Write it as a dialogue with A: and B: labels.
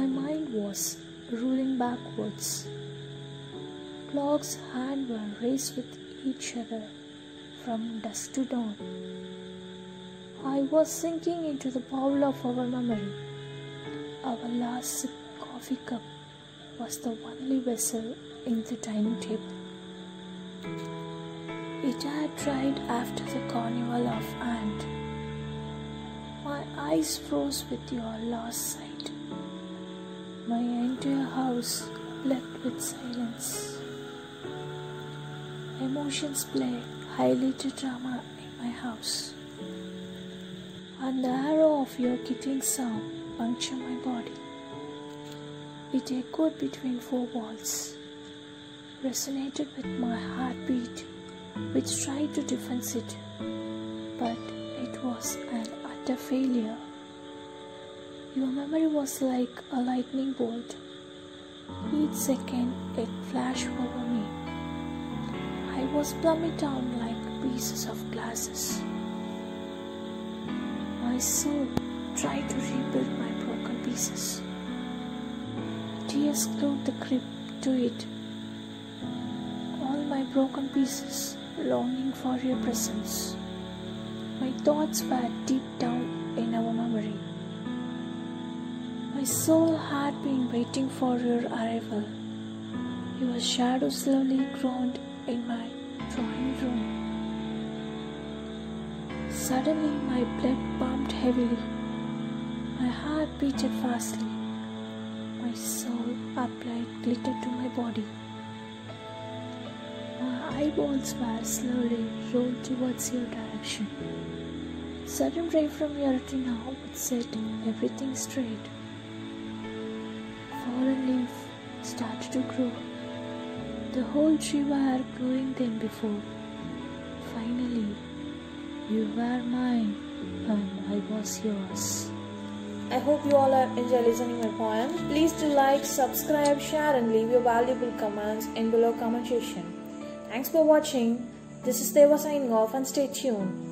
A: mind was rolling backwards. Clocks' hands were raced with each other from dusk to dawn. I was sinking into the bowl of our memory. Our last coffee cup was the only vessel in the dining table. It had dried after the carnival of ant. My eyes froze with your last sight. House left with silence. Emotions play highlighted drama in my house. And the arrow of your kicking sound punctured my body. It echoed between four walls, resonated with my heartbeat, which tried to defend it, but it was an utter failure. Your memory was like a lightning bolt. Each second it flashed over me. I was plummeted down like pieces of glasses. My soul tried to rebuild my broken pieces. Tears glued the grip to it. All my broken pieces longing for your presence. My thoughts were deep down in our memory. My soul had been waiting for your arrival. Your shadow slowly groaned in my drawing room. Suddenly, my blood pumped heavily. My heart beat fastly. My soul applied glitter to my body. My eyeballs were slowly rolled towards your direction. Sudden ray from your retina would set everything straight. Started to grow. The whole tree were growing then before. Finally, you were mine and I was yours.
B: I hope you all have enjoyed listening my poem. Please do like, subscribe, share and leave your valuable comments in below comment section. Thanks for watching. This is Deva signing off and stay tuned.